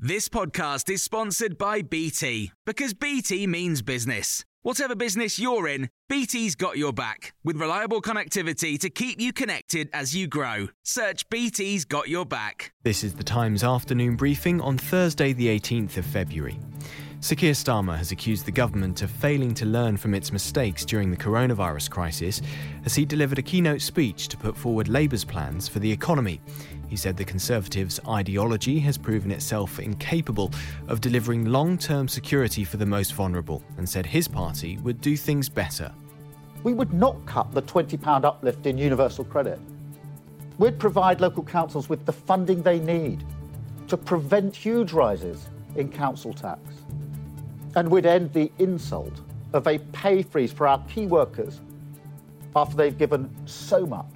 This podcast is sponsored by BT because BT means business. Whatever business you're in, BT's got your back with reliable connectivity to keep you connected as you grow. Search BT's got your back. This is the Times afternoon briefing on Thursday, the 18th of February. Sir Keir Starmer has accused the government of failing to learn from its mistakes during the coronavirus crisis as he delivered a keynote speech to put forward Labour's plans for the economy. He said the Conservatives' ideology has proven itself incapable of delivering long term security for the most vulnerable and said his party would do things better. We would not cut the £20 uplift in universal credit. We'd provide local councils with the funding they need to prevent huge rises in council tax and we'd end the insult of a pay freeze for our key workers after they've given so much.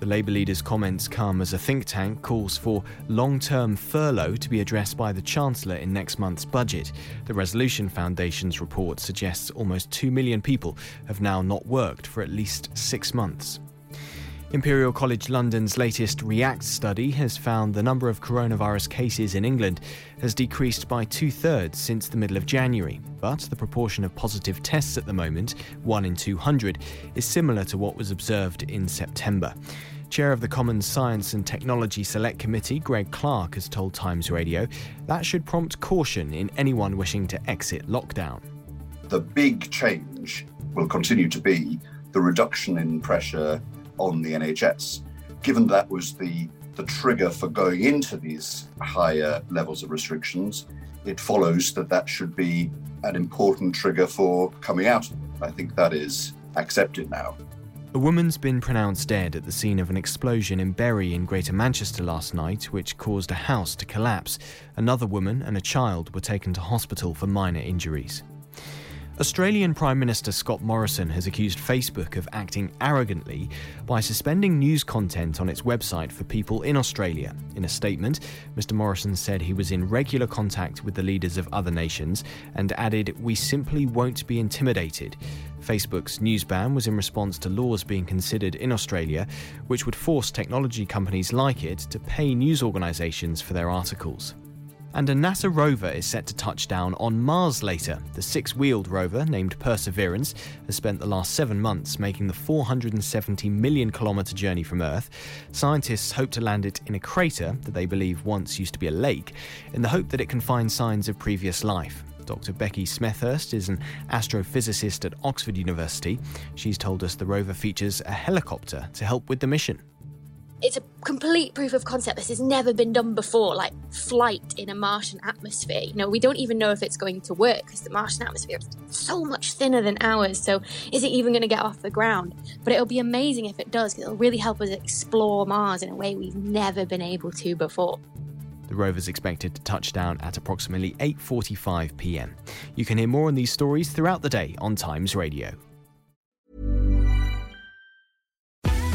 The Labour leader's comments come as a think tank calls for long term furlough to be addressed by the Chancellor in next month's budget. The Resolution Foundation's report suggests almost 2 million people have now not worked for at least six months. Imperial College London's latest REACT study has found the number of coronavirus cases in England has decreased by two thirds since the middle of January. But the proportion of positive tests at the moment, 1 in 200, is similar to what was observed in September. Chair of the Commons Science and Technology Select Committee, Greg Clark, has told Times Radio that should prompt caution in anyone wishing to exit lockdown. The big change will continue to be the reduction in pressure on the NHS. Given that was the, the trigger for going into these higher levels of restrictions, it follows that that should be an important trigger for coming out. I think that is accepted now. A woman's been pronounced dead at the scene of an explosion in Bury in Greater Manchester last night, which caused a house to collapse. Another woman and a child were taken to hospital for minor injuries. Australian Prime Minister Scott Morrison has accused Facebook of acting arrogantly by suspending news content on its website for people in Australia. In a statement, Mr. Morrison said he was in regular contact with the leaders of other nations and added, We simply won't be intimidated. Facebook's news ban was in response to laws being considered in Australia, which would force technology companies like it to pay news organisations for their articles. And a NASA rover is set to touch down on Mars later. The six wheeled rover, named Perseverance, has spent the last seven months making the 470 million kilometre journey from Earth. Scientists hope to land it in a crater that they believe once used to be a lake, in the hope that it can find signs of previous life. Dr. Becky Smethurst is an astrophysicist at Oxford University. She's told us the rover features a helicopter to help with the mission it's a complete proof of concept. This has never been done before, like flight in a Martian atmosphere. You know, we don't even know if it's going to work because the Martian atmosphere is so much thinner than ours. So, is it even going to get off the ground? But it'll be amazing if it does because it'll really help us explore Mars in a way we've never been able to before. The rover is expected to touch down at approximately 8:45 p.m. You can hear more on these stories throughout the day on Times Radio.